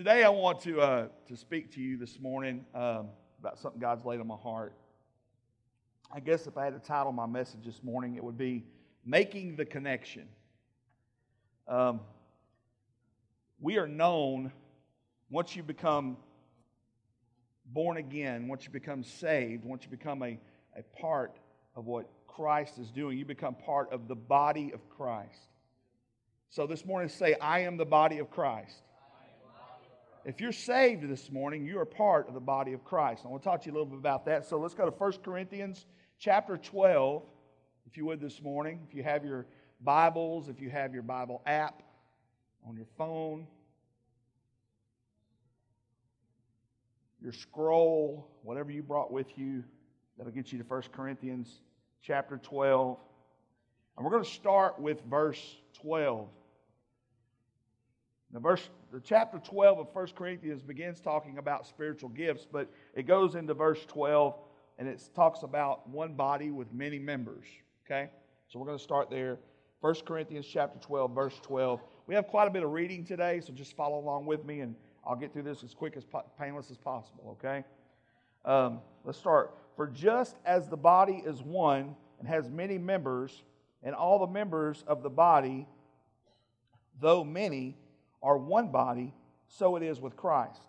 Today, I want to, uh, to speak to you this morning um, about something God's laid on my heart. I guess if I had to title my message this morning, it would be Making the Connection. Um, we are known, once you become born again, once you become saved, once you become a, a part of what Christ is doing, you become part of the body of Christ. So this morning, say, I am the body of Christ. If you're saved this morning, you are part of the body of Christ. I want to talk to you a little bit about that. So let's go to 1 Corinthians chapter 12, if you would, this morning. If you have your Bibles, if you have your Bible app on your phone, your scroll, whatever you brought with you, that'll get you to 1 Corinthians chapter 12. And we're going to start with verse 12. Now, verse, the chapter 12 of 1 Corinthians begins talking about spiritual gifts, but it goes into verse 12 and it talks about one body with many members. Okay? So we're going to start there. 1 Corinthians chapter 12, verse 12. We have quite a bit of reading today, so just follow along with me and I'll get through this as quick as painless as possible, okay? Um, let's start. For just as the body is one and has many members, and all the members of the body, though many, are one body, so it is with Christ.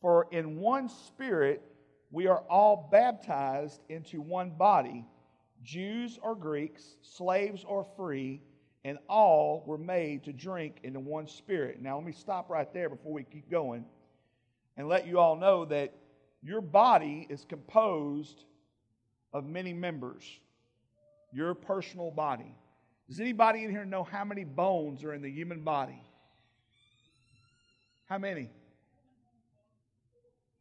For in one spirit we are all baptized into one body, Jews or Greeks, slaves or free, and all were made to drink into one spirit. Now, let me stop right there before we keep going and let you all know that your body is composed of many members, your personal body. Does anybody in here know how many bones are in the human body? How many?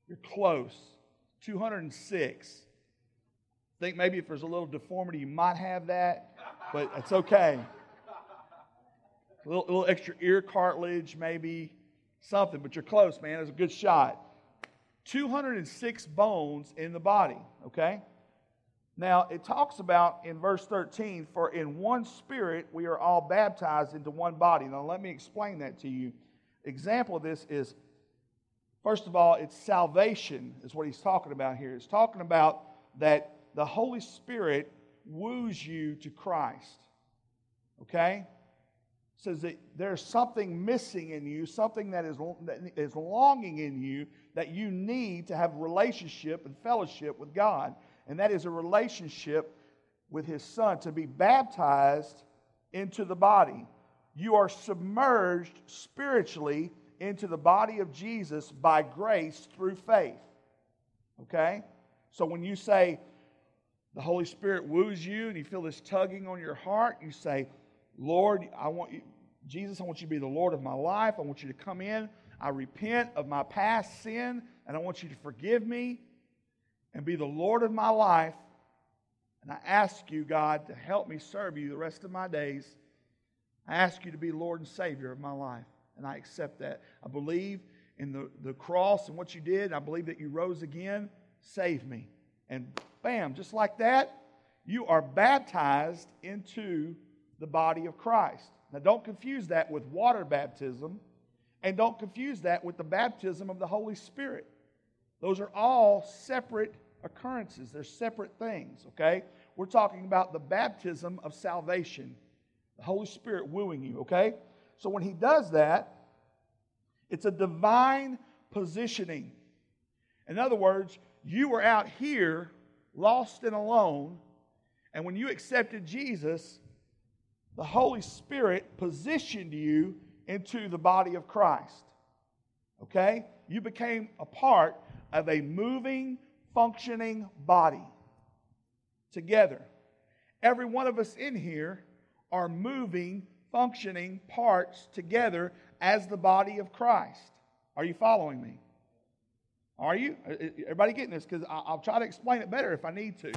You're close. 206. Think maybe if there's a little deformity, you might have that, but it's okay. A little, little extra ear cartilage, maybe something, but you're close, man. It's a good shot. 206 bones in the body, okay? Now, it talks about in verse 13, for in one spirit we are all baptized into one body. Now, let me explain that to you. Example of this is, first of all, it's salvation, is what he's talking about here. It's talking about that the Holy Spirit woos you to Christ. Okay? says that there's something missing in you, something that is, that is longing in you that you need to have relationship and fellowship with God and that is a relationship with his son to be baptized into the body. You are submerged spiritually into the body of Jesus by grace through faith. Okay? So when you say the Holy Spirit woos you and you feel this tugging on your heart, you say, Lord, I want you, Jesus, I want you to be the Lord of my life. I want you to come in. I repent of my past sin and I want you to forgive me and be the Lord of my life. And I ask you, God, to help me serve you the rest of my days. I ask you to be Lord and Savior of my life. And I accept that. I believe in the, the cross and what you did. I believe that you rose again. Save me. And bam, just like that, you are baptized into the body of Christ. Now, don't confuse that with water baptism, and don't confuse that with the baptism of the Holy Spirit. Those are all separate occurrences, they're separate things, okay? We're talking about the baptism of salvation, the Holy Spirit wooing you, okay? So when He does that, it's a divine positioning. In other words, you were out here, lost and alone, and when you accepted Jesus, the Holy Spirit positioned you into the body of Christ. Okay? You became a part of a moving, functioning body together. Every one of us in here are moving, functioning parts together as the body of Christ. Are you following me? Are you? Uh, uh, everybody getting this? Because I'll try to explain it better if I need to.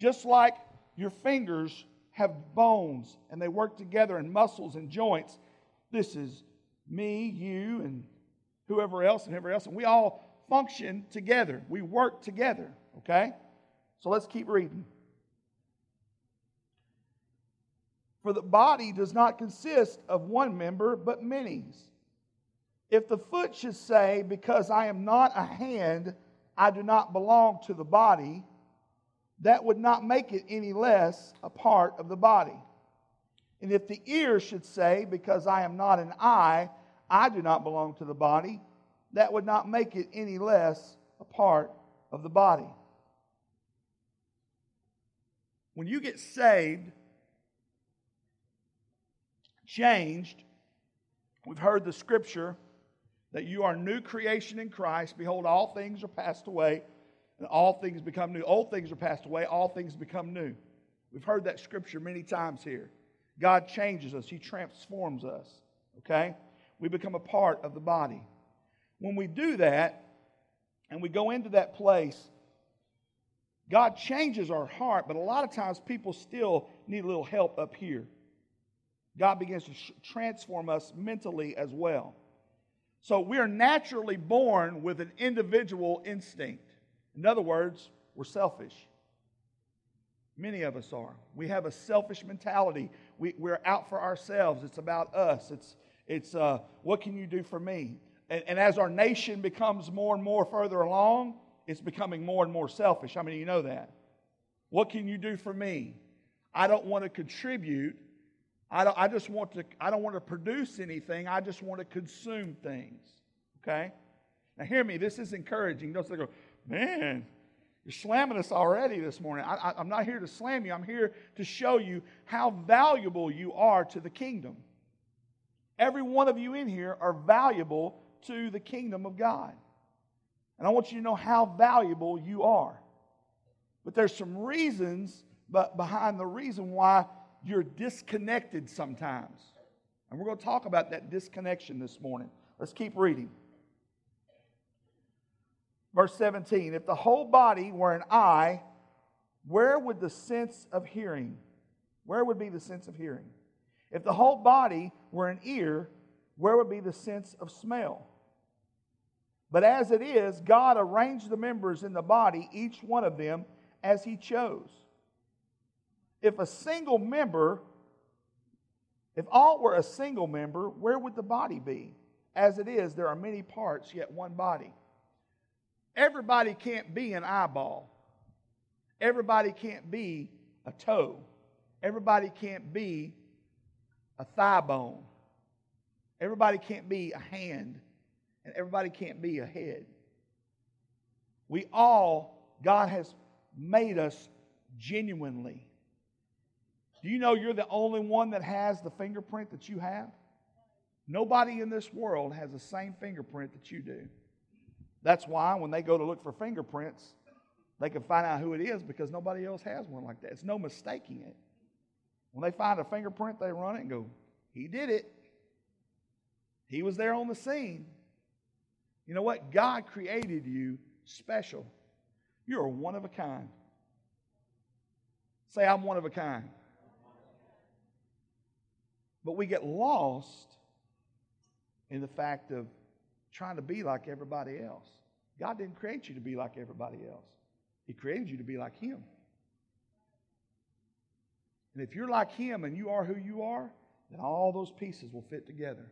Just like your fingers have bones and they work together and muscles and joints, this is me, you, and whoever else and whoever else, and we all function together. We work together, okay? So let's keep reading. For the body does not consist of one member, but many. If the foot should say, Because I am not a hand, I do not belong to the body, that would not make it any less a part of the body. And if the ear should say, Because I am not an eye, I do not belong to the body, that would not make it any less a part of the body. When you get saved, changed, we've heard the scripture that you are new creation in Christ. Behold, all things are passed away, and all things become new. Old things are passed away, all things become new. We've heard that scripture many times here. God changes us, He transforms us. Okay? We become a part of the body. When we do that, and we go into that place, God changes our heart, but a lot of times people still need a little help up here. God begins to transform us mentally as well. So we are naturally born with an individual instinct. In other words, we're selfish. Many of us are. We have a selfish mentality. We, we're out for ourselves. It's about us. It's, it's uh, what can you do for me? And, and as our nation becomes more and more further along, it's becoming more and more selfish. How many of you know that? What can you do for me? I don't want to contribute. I, don't, I just want to, I don't want to produce anything. I just want to consume things. Okay? Now, hear me. This is encouraging. Don't say, go, man, you're slamming us already this morning. I, I, I'm not here to slam you. I'm here to show you how valuable you are to the kingdom. Every one of you in here are valuable to the kingdom of God. And I want you to know how valuable you are. But there's some reasons but behind the reason why you're disconnected sometimes. And we're going to talk about that disconnection this morning. Let's keep reading. Verse 17 If the whole body were an eye, where would the sense of hearing? Where would be the sense of hearing? If the whole body were an ear, where would be the sense of smell? But as it is, God arranged the members in the body, each one of them, as He chose. If a single member, if all were a single member, where would the body be? As it is, there are many parts, yet one body. Everybody can't be an eyeball. Everybody can't be a toe. Everybody can't be a thigh bone. Everybody can't be a hand and everybody can't be ahead. We all, God has made us genuinely. Do you know you're the only one that has the fingerprint that you have? Nobody in this world has the same fingerprint that you do. That's why when they go to look for fingerprints, they can find out who it is because nobody else has one like that. It's no mistaking it. When they find a fingerprint, they run it and go, He did it. He was there on the scene. You know what? God created you special. You're one of a kind. Say, I'm one of a kind. But we get lost in the fact of trying to be like everybody else. God didn't create you to be like everybody else, He created you to be like Him. And if you're like Him and you are who you are, then all those pieces will fit together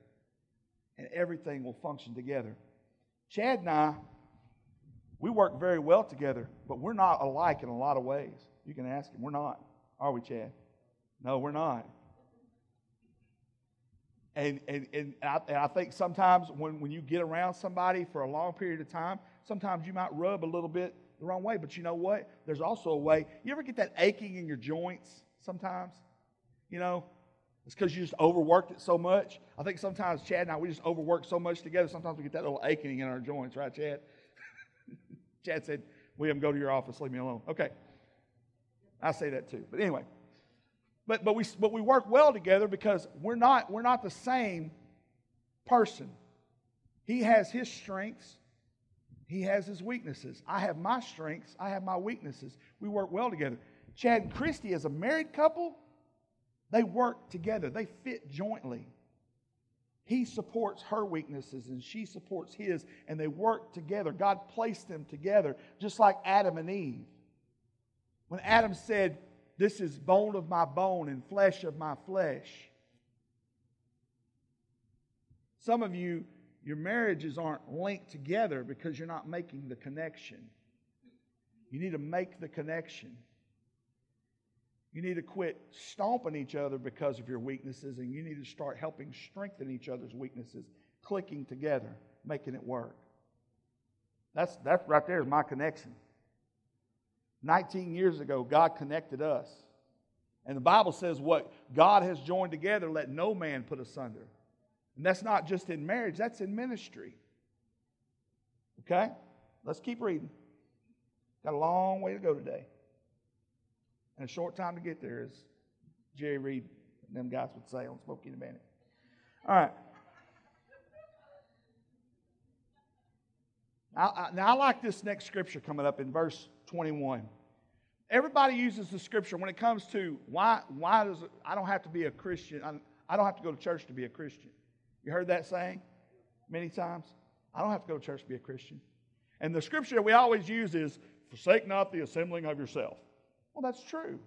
and everything will function together. Chad and I, we work very well together, but we're not alike in a lot of ways. You can ask him. We're not, are we, Chad? No, we're not. And, and, and, I, and I think sometimes when, when you get around somebody for a long period of time, sometimes you might rub a little bit the wrong way. But you know what? There's also a way. You ever get that aching in your joints sometimes? You know, it's because you just overworked it so much. I think sometimes Chad and I, we just overwork so much together. Sometimes we get that little aching in our joints, right, Chad? Chad said, William, go to your office, leave me alone. Okay. I say that too. But anyway, but, but, we, but we work well together because we're not, we're not the same person. He has his strengths, he has his weaknesses. I have my strengths, I have my weaknesses. We work well together. Chad and Christy, as a married couple, they work together, they fit jointly. He supports her weaknesses and she supports his, and they work together. God placed them together, just like Adam and Eve. When Adam said, This is bone of my bone and flesh of my flesh. Some of you, your marriages aren't linked together because you're not making the connection. You need to make the connection. You need to quit stomping each other because of your weaknesses, and you need to start helping strengthen each other's weaknesses, clicking together, making it work. That's, that right there is my connection. 19 years ago, God connected us. And the Bible says, What God has joined together, let no man put asunder. And that's not just in marriage, that's in ministry. Okay? Let's keep reading. Got a long way to go today. And a short time to get there, as Jerry Reed and them guys would say on Smokey the Bandit. All right. I, I, now, I like this next scripture coming up in verse 21. Everybody uses the scripture when it comes to why, why does it, I don't have to be a Christian. I, I don't have to go to church to be a Christian. You heard that saying many times? I don't have to go to church to be a Christian. And the scripture that we always use is, forsake not the assembling of yourself. Well, that's true.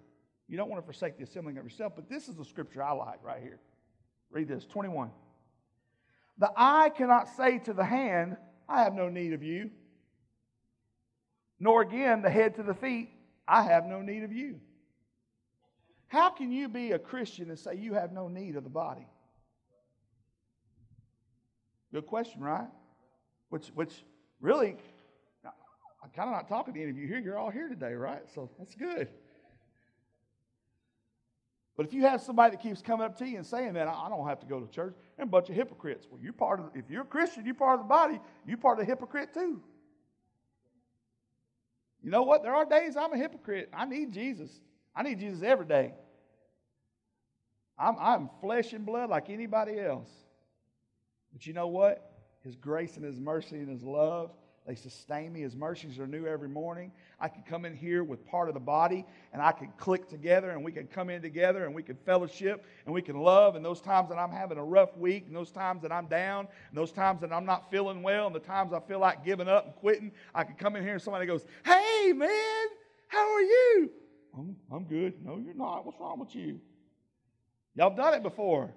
You don't want to forsake the assembling of yourself, but this is the scripture I like right here. Read this 21. The eye cannot say to the hand, I have no need of you. Nor again the head to the feet, I have no need of you. How can you be a Christian and say you have no need of the body? Good question, right? Which, which really, I'm kind of not talking to any of you here. You're all here today, right? So that's good. But if you have somebody that keeps coming up to you and saying that, I don't have to go to church, and a bunch of hypocrites. Well, you're part of, if you're a Christian, you're part of the body, you're part of the hypocrite too. You know what? There are days I'm a hypocrite. I need Jesus. I need Jesus every day. I'm, I'm flesh and blood like anybody else. But you know what? His grace and His mercy and His love they sustain me. His mercies are new every morning. I can come in here with part of the body and I can click together and we can come in together and we can fellowship and we can love. And those times that I'm having a rough week and those times that I'm down and those times that I'm not feeling well and the times I feel like giving up and quitting, I can come in here and somebody goes, Hey, man, how are you? I'm, I'm good. No, you're not. What's wrong with you? Y'all done it before.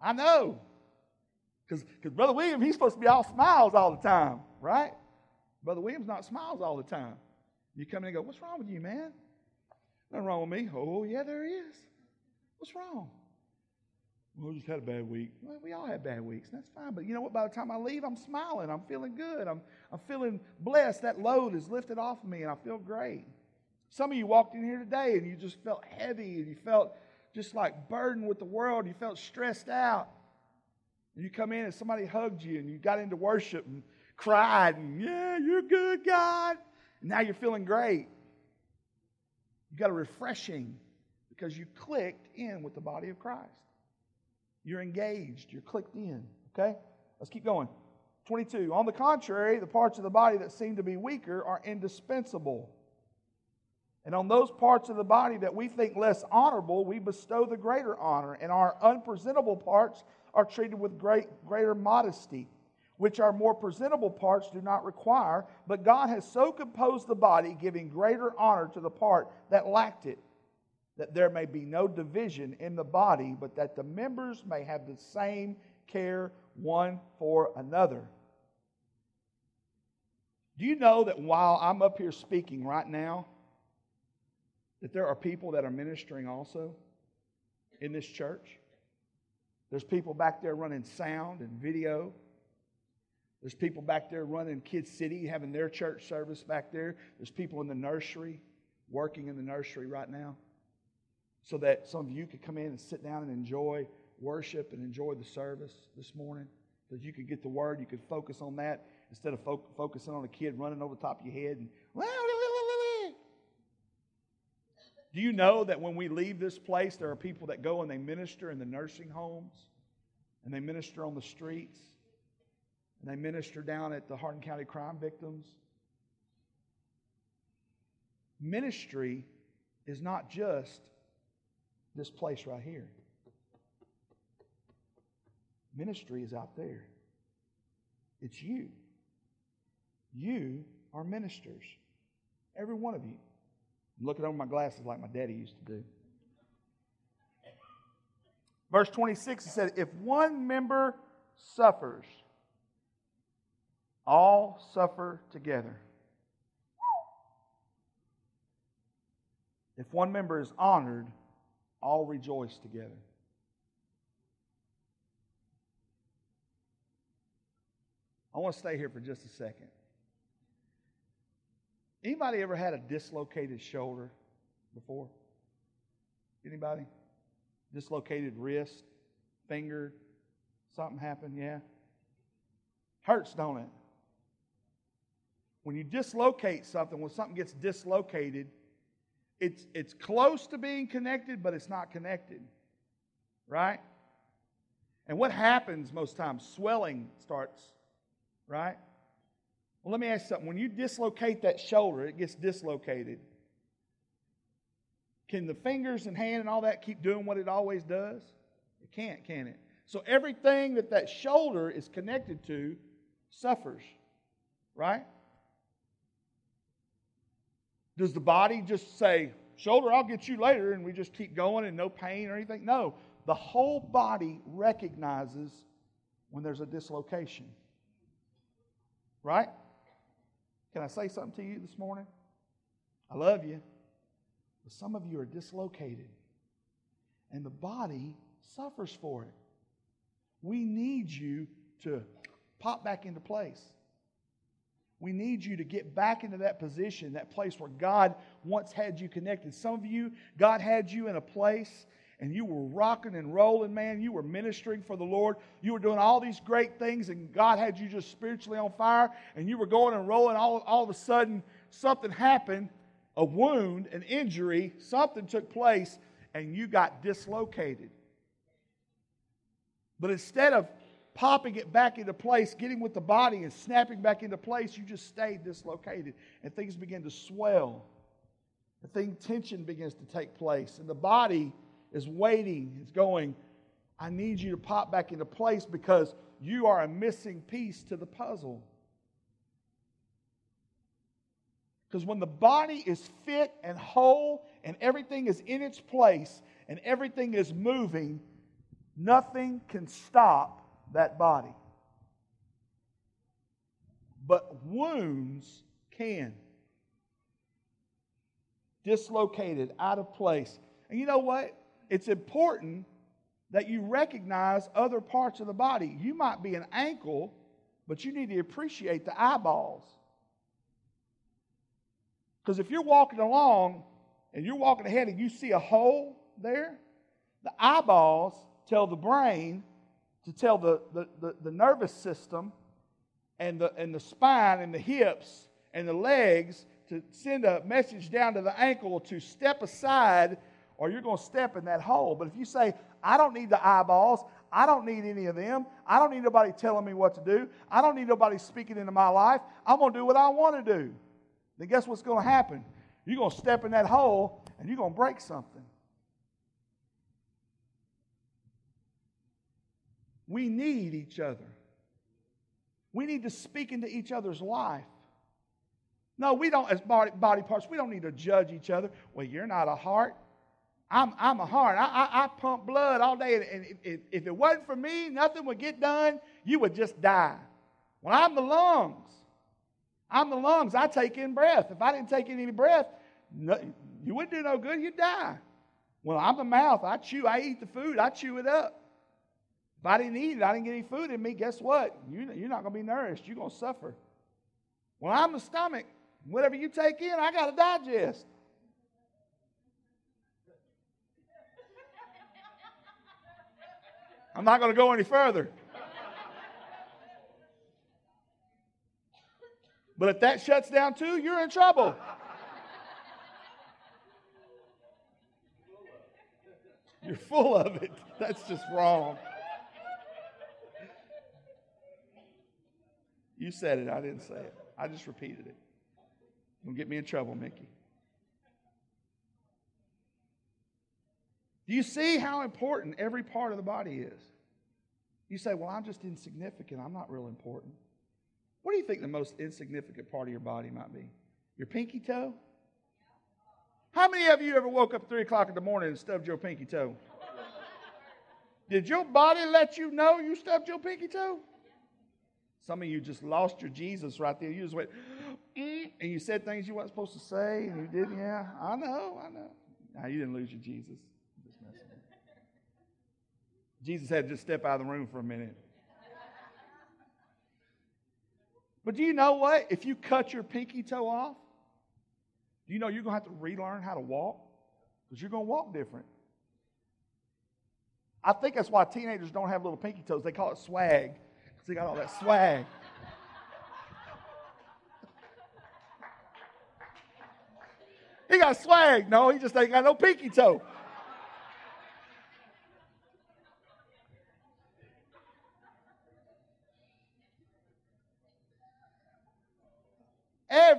I know. Because Brother William, he's supposed to be all smiles all the time, right? Brother William's not smiles all the time. You come in and go, What's wrong with you, man? Nothing wrong with me. Oh, yeah, there is. What's wrong? Well, just had a bad week. Well, we all have bad weeks, and that's fine. But you know what? By the time I leave, I'm smiling. I'm feeling good. I'm, I'm feeling blessed. That load is lifted off of me, and I feel great. Some of you walked in here today and you just felt heavy and you felt just like burdened with the world. You felt stressed out. You come in and somebody hugged you and you got into worship and cried and, yeah, you're good, God. And now you're feeling great. You got a refreshing because you clicked in with the body of Christ. You're engaged, you're clicked in. Okay? Let's keep going. 22. On the contrary, the parts of the body that seem to be weaker are indispensable. And on those parts of the body that we think less honorable, we bestow the greater honor. And our unpresentable parts are treated with great, greater modesty, which our more presentable parts do not require. But God has so composed the body, giving greater honor to the part that lacked it, that there may be no division in the body, but that the members may have the same care one for another. Do you know that while I'm up here speaking right now, that there are people that are ministering also in this church? There's people back there running sound and video. There's people back there running Kid City, having their church service back there. There's people in the nursery, working in the nursery right now, so that some of you could come in and sit down and enjoy worship and enjoy the service this morning. That you could get the word, you could focus on that instead of fo- focusing on a kid running over the top of your head and. Do you know that when we leave this place, there are people that go and they minister in the nursing homes, and they minister on the streets, and they minister down at the Hardin County crime victims? Ministry is not just this place right here. Ministry is out there. It's you. You are ministers. Every one of you. I'm looking over my glasses like my daddy used to do. Verse 26, he said, If one member suffers, all suffer together. If one member is honored, all rejoice together. I want to stay here for just a second. Anybody ever had a dislocated shoulder before? Anybody? Dislocated wrist, finger, something happened, yeah? Hurts, don't it? When you dislocate something, when something gets dislocated, it's, it's close to being connected, but it's not connected. Right? And what happens most times? Swelling starts, right? Well, let me ask you something. When you dislocate that shoulder, it gets dislocated. Can the fingers and hand and all that keep doing what it always does? It can't, can it? So everything that that shoulder is connected to suffers, right? Does the body just say, shoulder, I'll get you later, and we just keep going and no pain or anything? No. The whole body recognizes when there's a dislocation. Right? Can I say something to you this morning? I love you. But some of you are dislocated, and the body suffers for it. We need you to pop back into place. We need you to get back into that position, that place where God once had you connected. Some of you, God had you in a place and you were rocking and rolling, man. You were ministering for the Lord. You were doing all these great things, and God had you just spiritually on fire, and you were going and rolling. All, all of a sudden, something happened a wound, an injury, something took place, and you got dislocated. But instead of popping it back into place, getting with the body and snapping back into place, you just stayed dislocated. And things begin to swell. The thing tension begins to take place. And the body is waiting, it's going, I need you to pop back into place because you are a missing piece to the puzzle. Because when the body is fit and whole and everything is in its place and everything is moving, nothing can stop that body. But wounds can. Dislocated, out of place. And you know what? It's important that you recognize other parts of the body. You might be an ankle, but you need to appreciate the eyeballs. Because if you're walking along and you're walking ahead and you see a hole there, the eyeballs tell the brain to tell the, the, the, the, nervous system and the, and the spine and the hips and the legs to send a message down to the ankle to step aside or you're going to step in that hole. But if you say, I don't need the eyeballs, I don't need any of them, I don't need nobody telling me what to do, I don't need nobody speaking into my life, I'm going to do what I want to do, then guess what's going to happen? You're going to step in that hole and you're going to break something. We need each other. We need to speak into each other's life. No, we don't, as body, parts, we don't need to judge each other. Well, you're not a heart. I'm, I'm a heart. I, I, I pump blood all day, and if, if it wasn't for me, nothing would get done. You would just die. Well, I'm the lungs. I'm the lungs. I take in breath. If I didn't take in any breath, no, you wouldn't do no good. You'd die. Well, I'm the mouth. I chew. I eat the food. I chew it up. If I didn't eat it, I didn't get any food in me, guess what? You, you're not going to be nourished. You're going to suffer. Well, I'm the stomach. Whatever you take in, I got to digest. I'm not going to go any further. But if that shuts down too, you're in trouble. You're full of it. That's just wrong. You said it, I didn't say it. I just repeated it. Don't get me in trouble, Mickey. You see how important every part of the body is? You say, Well, I'm just insignificant. I'm not real important. What do you think the most insignificant part of your body might be? Your pinky toe? How many of you ever woke up 3 o'clock in the morning and stubbed your pinky toe? Did your body let you know you stubbed your pinky toe? Some of you just lost your Jesus right there. You just went, mm, and you said things you weren't supposed to say, and you didn't. Yeah, I know, I know. Now you didn't lose your Jesus. Jesus had to just step out of the room for a minute. But do you know what? If you cut your pinky toe off, do you know you're going to have to relearn how to walk? Because you're going to walk different. I think that's why teenagers don't have little pinky toes. They call it swag. Because they got all that swag. he got swag. No, he just ain't got no pinky toe.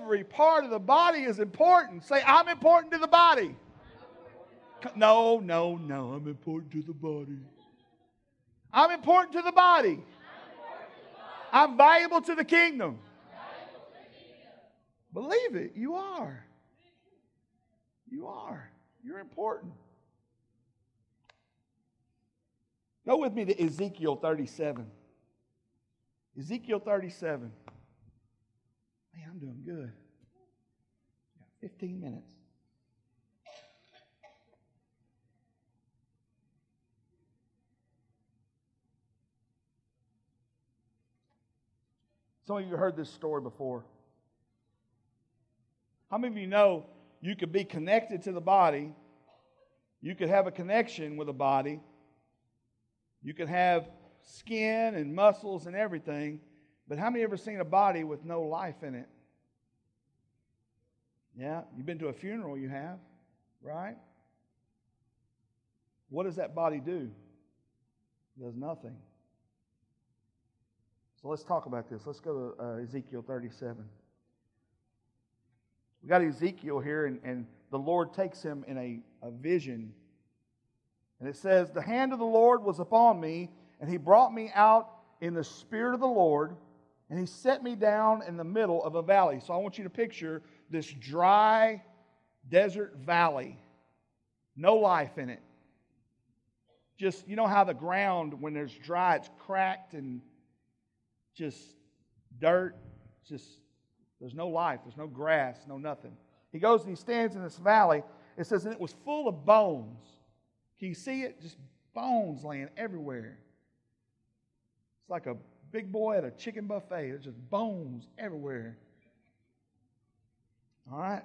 Every part of the body is important. Say, I'm important to the body. No, no, no, I'm important to the body. I'm important to the body. I'm valuable to the kingdom. Believe it, you are. You are. You're important. Go with me to Ezekiel 37. Ezekiel 37. Man, I'm doing good. 15 minutes. Some of you heard this story before. How many of you know you could be connected to the body? You could have a connection with the body. You could have skin and muscles and everything, but how many ever seen a body with no life in it? Yeah, you've been to a funeral, you have, right? What does that body do? It does nothing. So let's talk about this. Let's go to uh, Ezekiel 37. We got Ezekiel here, and, and the Lord takes him in a, a vision. And it says, The hand of the Lord was upon me, and he brought me out in the spirit of the Lord and he set me down in the middle of a valley. So I want you to picture this dry desert valley, no life in it. Just, you know how the ground, when there's dry, it's cracked and just dirt, just, there's no life, there's no grass, no nothing. He goes and he stands in this valley. It says, and it was full of bones. Can you see it? Just bones laying everywhere. It's like a big boy at a chicken buffet. There's just bones everywhere. All right?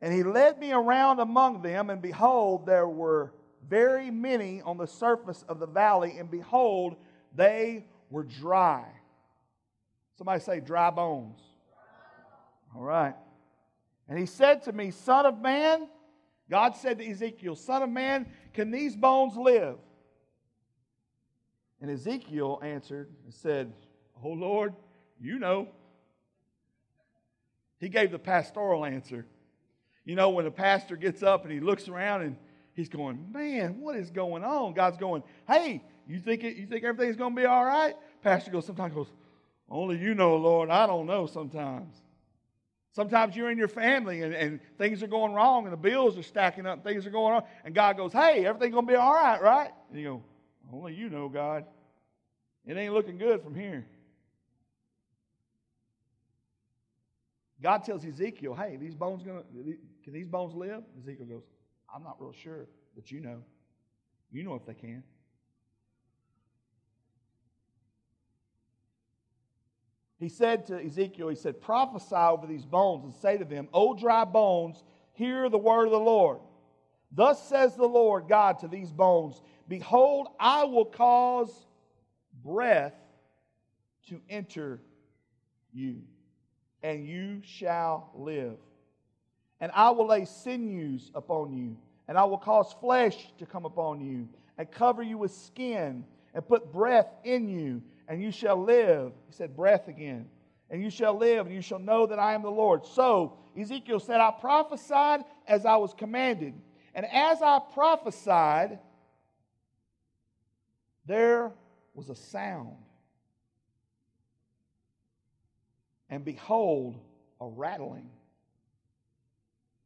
And he led me around among them, and behold, there were very many on the surface of the valley, and behold, they were dry. Somebody say, dry bones. All right. And he said to me, Son of man, God said to Ezekiel, Son of man, can these bones live? And Ezekiel answered and said, Oh Lord, you know. He gave the pastoral answer. You know, when a pastor gets up and he looks around and he's going, Man, what is going on? God's going, Hey, you think, it, you think everything's going to be all right? Pastor goes, sometimes goes, Only you know, Lord. I don't know sometimes. Sometimes you're in your family and, and things are going wrong and the bills are stacking up, and things are going on, and God goes, Hey, everything's going to be all right, right? And you go, only you know, God. It ain't looking good from here. God tells Ezekiel, hey, these bones gonna can these bones live? Ezekiel goes, I'm not real sure, but you know. You know if they can. He said to Ezekiel, he said, prophesy over these bones and say to them, O dry bones, hear the word of the Lord. Thus says the Lord God to these bones Behold, I will cause breath to enter you, and you shall live. And I will lay sinews upon you, and I will cause flesh to come upon you, and cover you with skin, and put breath in you, and you shall live. He said, breath again. And you shall live, and you shall know that I am the Lord. So Ezekiel said, I prophesied as I was commanded. And as I prophesied, there was a sound. And behold, a rattling.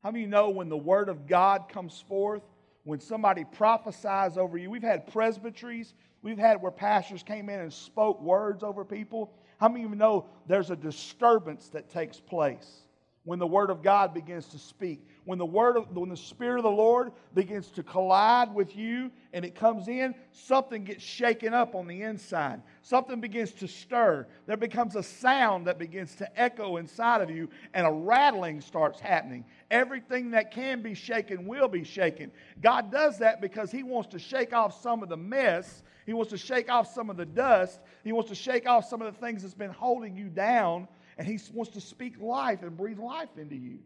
How many of you know when the Word of God comes forth, when somebody prophesies over you. We've had presbyteries, we've had where pastors came in and spoke words over people. How many of you know there's a disturbance that takes place? When the Word of God begins to speak. When the Word of, when the Spirit of the Lord begins to collide with you and it comes in, something gets shaken up on the inside. Something begins to stir. There becomes a sound that begins to echo inside of you, and a rattling starts happening. Everything that can be shaken will be shaken. God does that because He wants to shake off some of the mess. He wants to shake off some of the dust. He wants to shake off some of the things that's been holding you down and He wants to speak life and breathe life into you.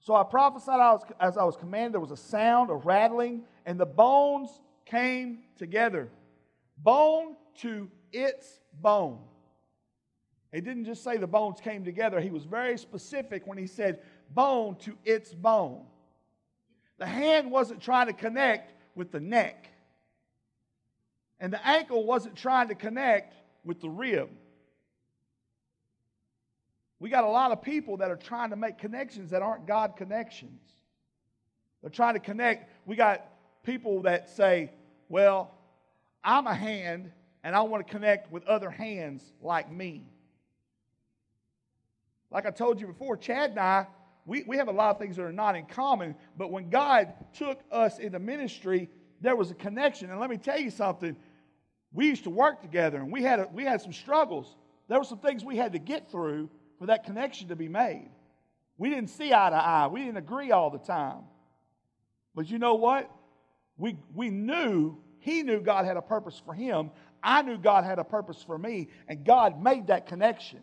So I prophesied as I was commanded. There was a sound, a rattling, and the bones came together. Bone to its bone. He didn't just say the bones came together, he was very specific when he said bone to its bone. The hand wasn't trying to connect with the neck, and the ankle wasn't trying to connect with the rib. We got a lot of people that are trying to make connections that aren't God connections. They're trying to connect. We got people that say, well, I'm a hand and I want to connect with other hands like me. Like I told you before, Chad and I, we, we have a lot of things that are not in common, but when God took us into ministry, there was a connection. And let me tell you something we used to work together and we had, a, we had some struggles. There were some things we had to get through for that connection to be made. We didn't see eye to eye, we didn't agree all the time. But you know what? We, we knew, he knew God had a purpose for him. I knew God had a purpose for me, and God made that connection.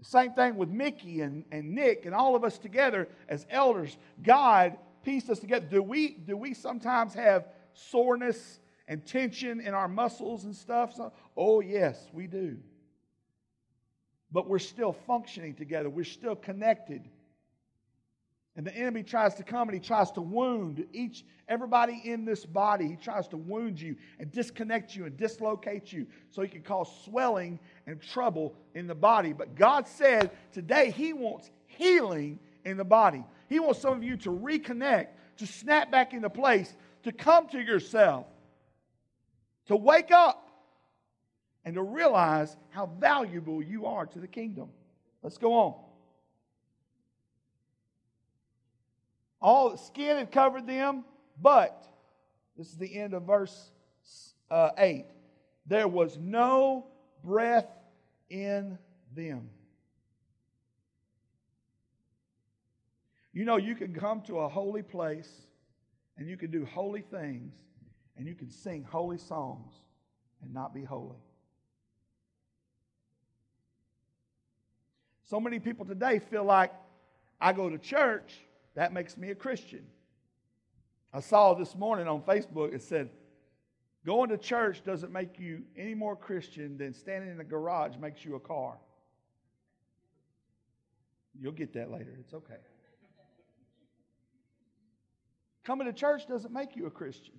The same thing with Mickey and, and Nick and all of us together as elders. God pieced us together. Do we, do we sometimes have soreness and tension in our muscles and stuff? So, oh, yes, we do. But we're still functioning together, we're still connected. And the enemy tries to come and he tries to wound each everybody in this body. He tries to wound you and disconnect you and dislocate you so he can cause swelling and trouble in the body. But God said today he wants healing in the body. He wants some of you to reconnect, to snap back into place, to come to yourself, to wake up and to realize how valuable you are to the kingdom. Let's go on. All the skin had covered them, but this is the end of verse uh, 8. There was no breath in them. You know, you can come to a holy place and you can do holy things and you can sing holy songs and not be holy. So many people today feel like I go to church, that makes me a Christian. I saw this morning on Facebook, it said, going to church doesn't make you any more Christian than standing in a garage makes you a car. You'll get that later. It's okay. Coming to church doesn't make you a Christian.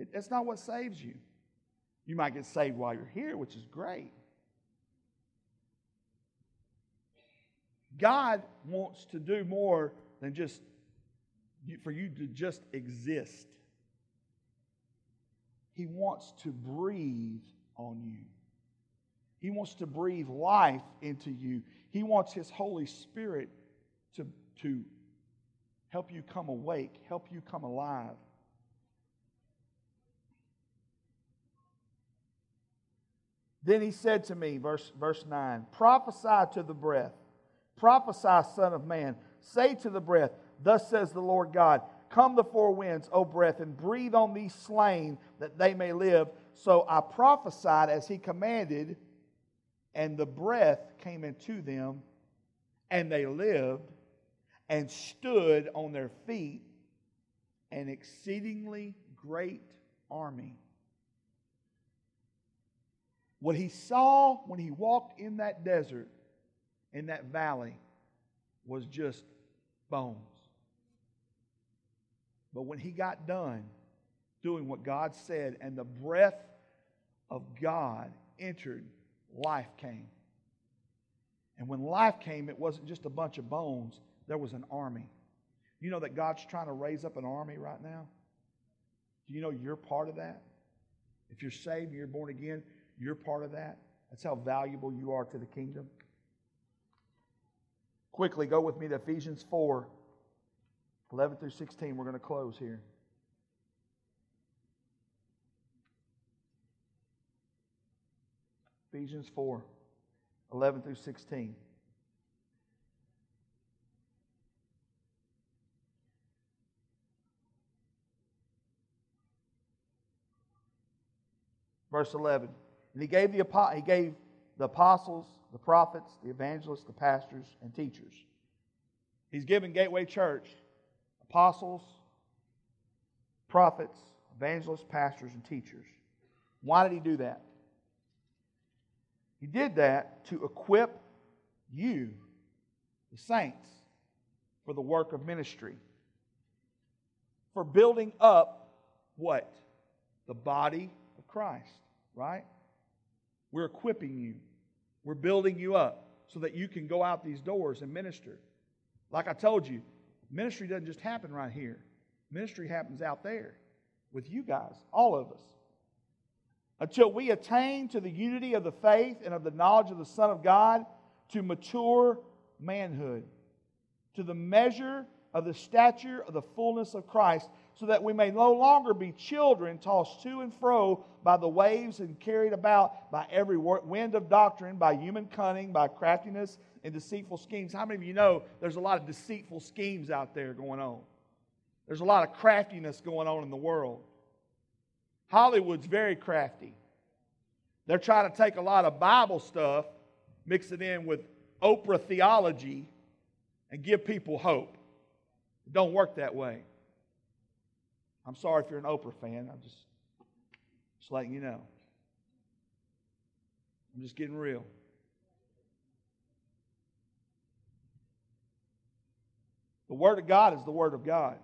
It, that's not what saves you. You might get saved while you're here, which is great. God wants to do more than just for you to just exist. He wants to breathe on you. He wants to breathe life into you. He wants His Holy Spirit to, to help you come awake, help you come alive. Then he said to me, verse, verse 9, prophesy to the breath, prophesy, Son of Man, say to the breath, Thus says the Lord God, Come the four winds, O breath, and breathe on these slain that they may live. So I prophesied as he commanded, and the breath came into them, and they lived and stood on their feet, an exceedingly great army. What he saw when he walked in that desert, in that valley, was just bones. But when he got done doing what God said, and the breath of God entered, life came. And when life came, it wasn't just a bunch of bones, there was an army. You know that God's trying to raise up an army right now? Do you know you're part of that? If you're saved and you're born again, you're part of that. That's how valuable you are to the kingdom. Quickly, go with me to Ephesians 4 11 through 16. We're going to close here. Ephesians 4 11 through 16. Verse 11. And he gave the, he gave the apostles, the prophets, the evangelists, the pastors, and teachers. He's given Gateway Church apostles, prophets, evangelists, pastors, and teachers. Why did he do that? He did that to equip you, the saints, for the work of ministry, for building up what? The body of Christ, right? We're equipping you, we're building you up so that you can go out these doors and minister. Like I told you, ministry doesn't just happen right here, ministry happens out there with you guys, all of us. Until we attain to the unity of the faith and of the knowledge of the Son of God to mature manhood, to the measure of the stature of the fullness of Christ, so that we may no longer be children tossed to and fro by the waves and carried about by every wind of doctrine, by human cunning, by craftiness and deceitful schemes. How many of you know there's a lot of deceitful schemes out there going on? There's a lot of craftiness going on in the world. Hollywood's very crafty. They're trying to take a lot of Bible stuff, mix it in with Oprah theology, and give people hope. It don't work that way. I'm sorry if you're an Oprah fan. I'm just, just letting you know. I'm just getting real. The Word of God is the Word of God.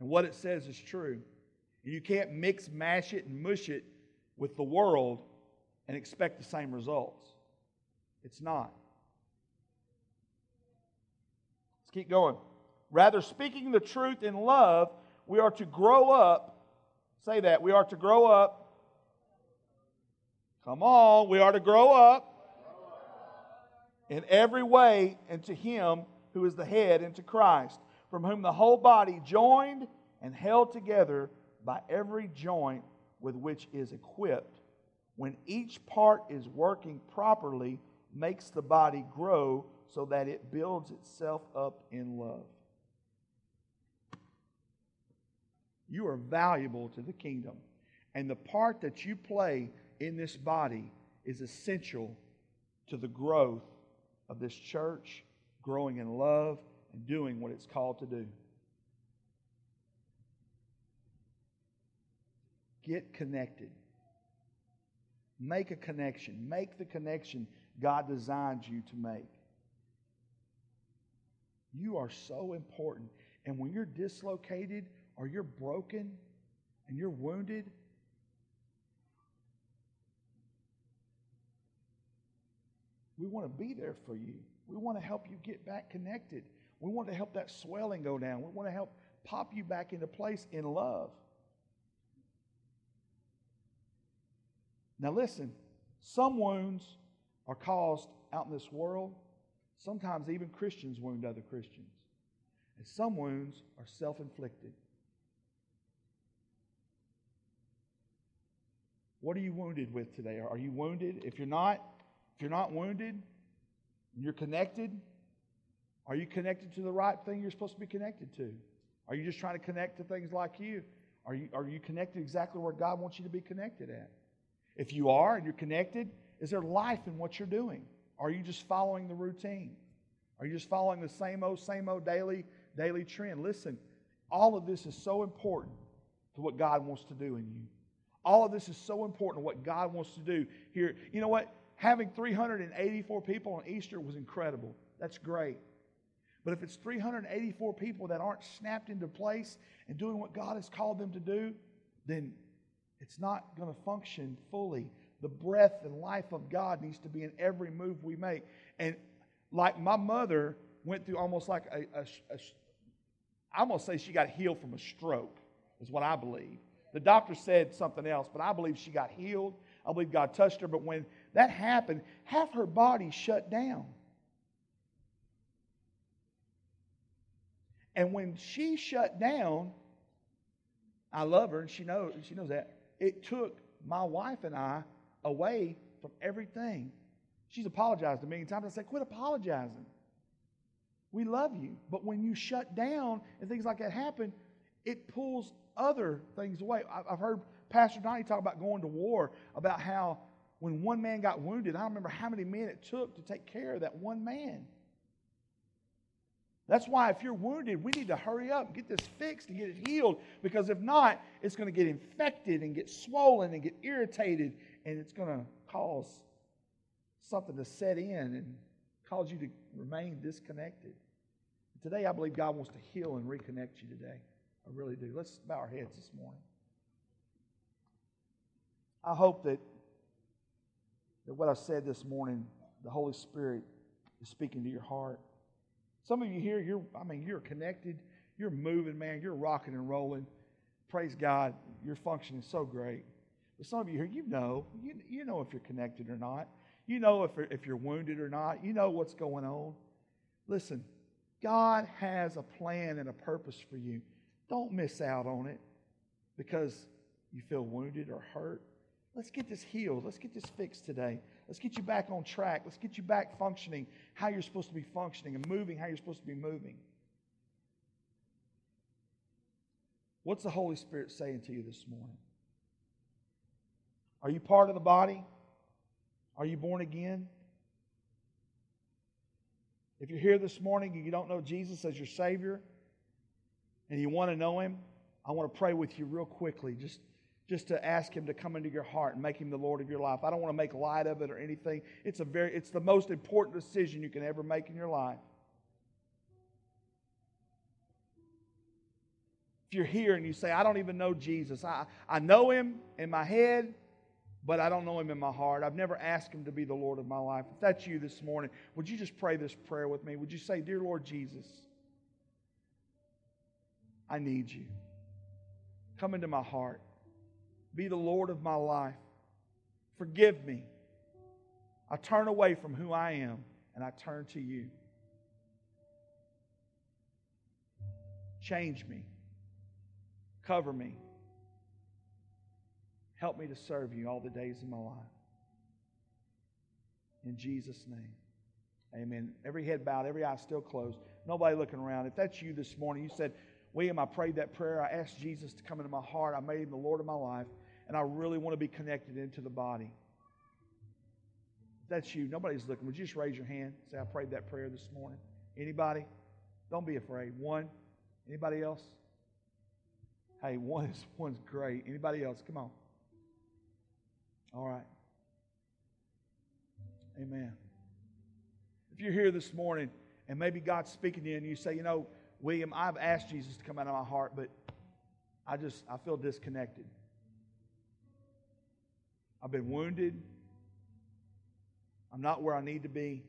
And what it says is true. And You can't mix, mash it, and mush it with the world and expect the same results. It's not. Let's keep going. Rather, speaking the truth in love, we are to grow up. Say that. We are to grow up. Come on. We are to grow up in every way into Him who is the head, into Christ, from whom the whole body, joined and held together by every joint with which is equipped, when each part is working properly, makes the body grow so that it builds itself up in love. You are valuable to the kingdom. And the part that you play in this body is essential to the growth of this church, growing in love and doing what it's called to do. Get connected. Make a connection. Make the connection God designed you to make. You are so important. And when you're dislocated or you're broken and you're wounded, we want to be there for you. We want to help you get back connected. We want to help that swelling go down. We want to help pop you back into place in love. Now, listen, some wounds are caused out in this world. Sometimes even Christians wound other Christians. And some wounds are self inflicted. What are you wounded with today? Are you wounded? If you're not, if you're not wounded, you're connected. Are you connected to the right thing you're supposed to be connected to? Are you just trying to connect to things like you? Are you, are you connected exactly where God wants you to be connected at? If you are and you're connected, is there life in what you're doing? Are you just following the routine? Are you just following the same old, same old daily, daily trend? Listen, all of this is so important to what God wants to do in you. All of this is so important what God wants to do here. You know what? Having 384 people on Easter was incredible. That's great. But if it's 384 people that aren't snapped into place and doing what God has called them to do, then it's not going to function fully. The breath and life of God needs to be in every move we make. And like my mother went through almost like a, a, a I almost say she got healed from a stroke, is what I believe. The doctor said something else, but I believe she got healed. I believe God touched her. But when that happened, half her body shut down. And when she shut down, I love her and she knows she knows that. It took my wife and I away from everything. She's apologized a million times. I said, quit apologizing. We love you. But when you shut down and things like that happen, it pulls other things away. I've heard Pastor Donnie talk about going to war, about how when one man got wounded, I don't remember how many men it took to take care of that one man. That's why if you're wounded, we need to hurry up, get this fixed, and get it healed. Because if not, it's going to get infected and get swollen and get irritated, and it's going to cause something to set in and cause you to remain disconnected. Today, I believe God wants to heal and reconnect you today. I really do. Let's bow our heads this morning. I hope that, that what I said this morning, the Holy Spirit is speaking to your heart. Some of you here, you're, I mean, you're connected. You're moving, man. You're rocking and rolling. Praise God. your function is so great. But some of you here, you know, you, you know if you're connected or not. You know if, if you're wounded or not. You know what's going on. Listen, God has a plan and a purpose for you. Don't miss out on it because you feel wounded or hurt. Let's get this healed. Let's get this fixed today. Let's get you back on track. Let's get you back functioning how you're supposed to be functioning and moving how you're supposed to be moving. What's the Holy Spirit saying to you this morning? Are you part of the body? Are you born again? If you're here this morning and you don't know Jesus as your Savior and you want to know Him, I want to pray with you real quickly. Just just to ask him to come into your heart and make him the Lord of your life. I don't want to make light of it or anything. It's a very it's the most important decision you can ever make in your life. If you're here and you say, I don't even know Jesus, I, I know him in my head, but I don't know him in my heart. I've never asked him to be the Lord of my life. If that's you this morning, would you just pray this prayer with me? Would you say, Dear Lord Jesus, I need you. Come into my heart. Be the Lord of my life. Forgive me. I turn away from who I am and I turn to you. Change me. Cover me. Help me to serve you all the days of my life. In Jesus' name. Amen. Every head bowed, every eye still closed. Nobody looking around. If that's you this morning, you said, William, I prayed that prayer. I asked Jesus to come into my heart. I made him the Lord of my life and I really want to be connected into the body. If that's you, nobody's looking. Would you just raise your hand? Say, I prayed that prayer this morning. Anybody? Don't be afraid. One. Anybody else? Hey, one is one's great. Anybody else? Come on. All right. Amen. If you're here this morning and maybe God's speaking to you and you say, you know, William, I've asked Jesus to come out of my heart, but I just I feel disconnected. I've been wounded. I'm not where I need to be.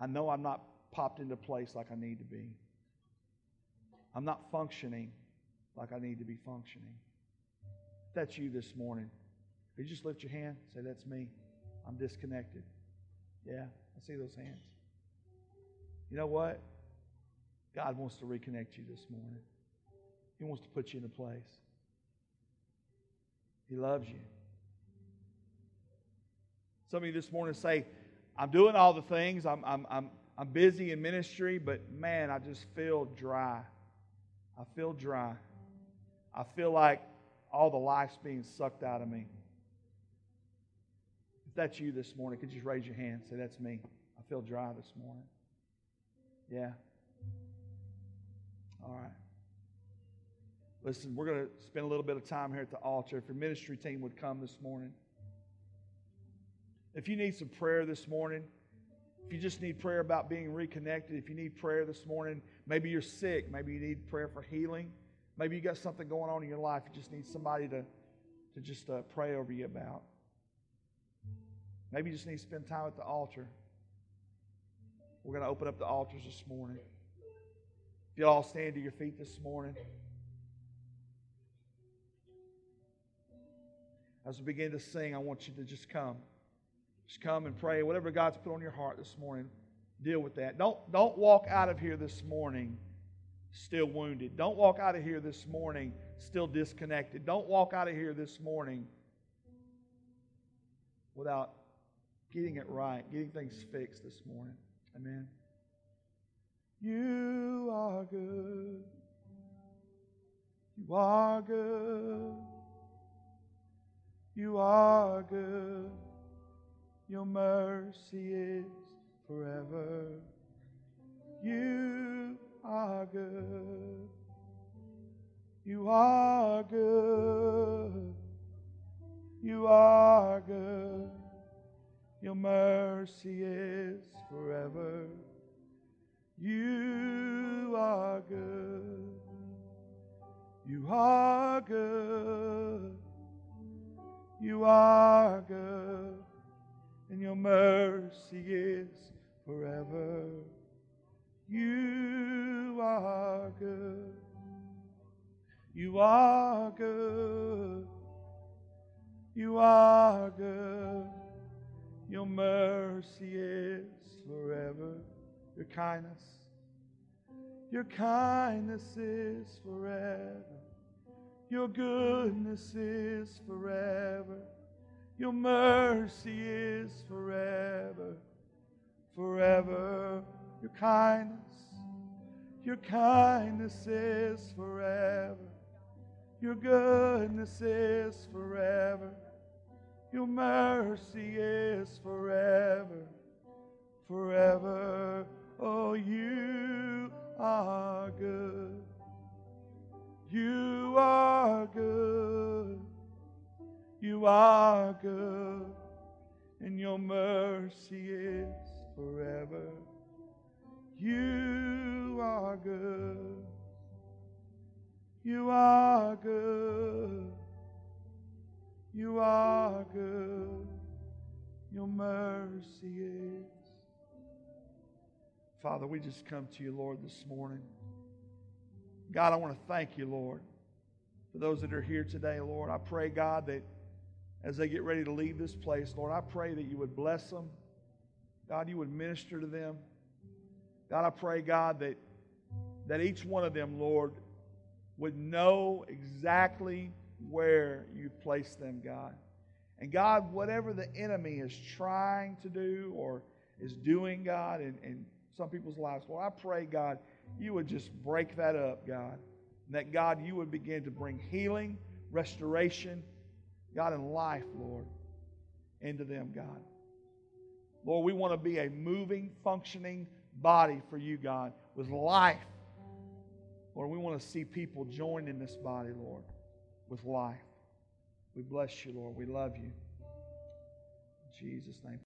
I know I'm not popped into place like I need to be. I'm not functioning like I need to be functioning. If that's you this morning, you just lift your hand, say, That's me. I'm disconnected. Yeah, I see those hands. You know what? God wants to reconnect you this morning. He wants to put you in a place. He loves you. Some of you this morning say, I'm doing all the things, I'm, I'm, I'm, I'm busy in ministry, but man, I just feel dry. I feel dry. I feel like all the life's being sucked out of me. If that's you this morning, could you just raise your hand say, That's me. I feel dry this morning. Yeah. All right. Listen, we're going to spend a little bit of time here at the altar. If your ministry team would come this morning. If you need some prayer this morning, if you just need prayer about being reconnected, if you need prayer this morning, maybe you're sick, maybe you need prayer for healing, maybe you got something going on in your life, you just need somebody to, to just uh, pray over you about. Maybe you just need to spend time at the altar. We're going to open up the altars this morning. If you all stand to your feet this morning. As we begin to sing, I want you to just come. Just come and pray. Whatever God's put on your heart this morning, deal with that. Don't, don't walk out of here this morning still wounded. Don't walk out of here this morning still disconnected. Don't walk out of here this morning without getting it right, getting things fixed this morning. Amen. You are good. You are good. You are good. Your mercy is forever. You are good. You are good. You are good. Your mercy is forever. You are good. You are good. You are good. And your mercy is forever. You are good. You are good. You are good. Your mercy is forever. Your kindness. Your kindness is forever. Your goodness is forever. Your mercy is forever. Forever. Your kindness. Your kindness is forever. Your goodness is forever. Your mercy is forever. Forever. Oh, you are good. You are good. You are good. And your mercy is forever. You are good. You are good. You are good. Your mercy is. Father, we just come to you, Lord, this morning. God, I want to thank you, Lord, for those that are here today, Lord. I pray, God, that as they get ready to leave this place, Lord, I pray that you would bless them. God, you would minister to them. God, I pray, God, that, that each one of them, Lord, would know exactly where you've placed them, God. And God, whatever the enemy is trying to do or is doing, God, in, in some people's lives, Lord, I pray, God, you would just break that up, God. And that, God, you would begin to bring healing, restoration, God, and life, Lord, into them, God. Lord, we want to be a moving, functioning body for you, God, with life. Lord, we want to see people join in this body, Lord, with life. We bless you, Lord. We love you. In Jesus' name.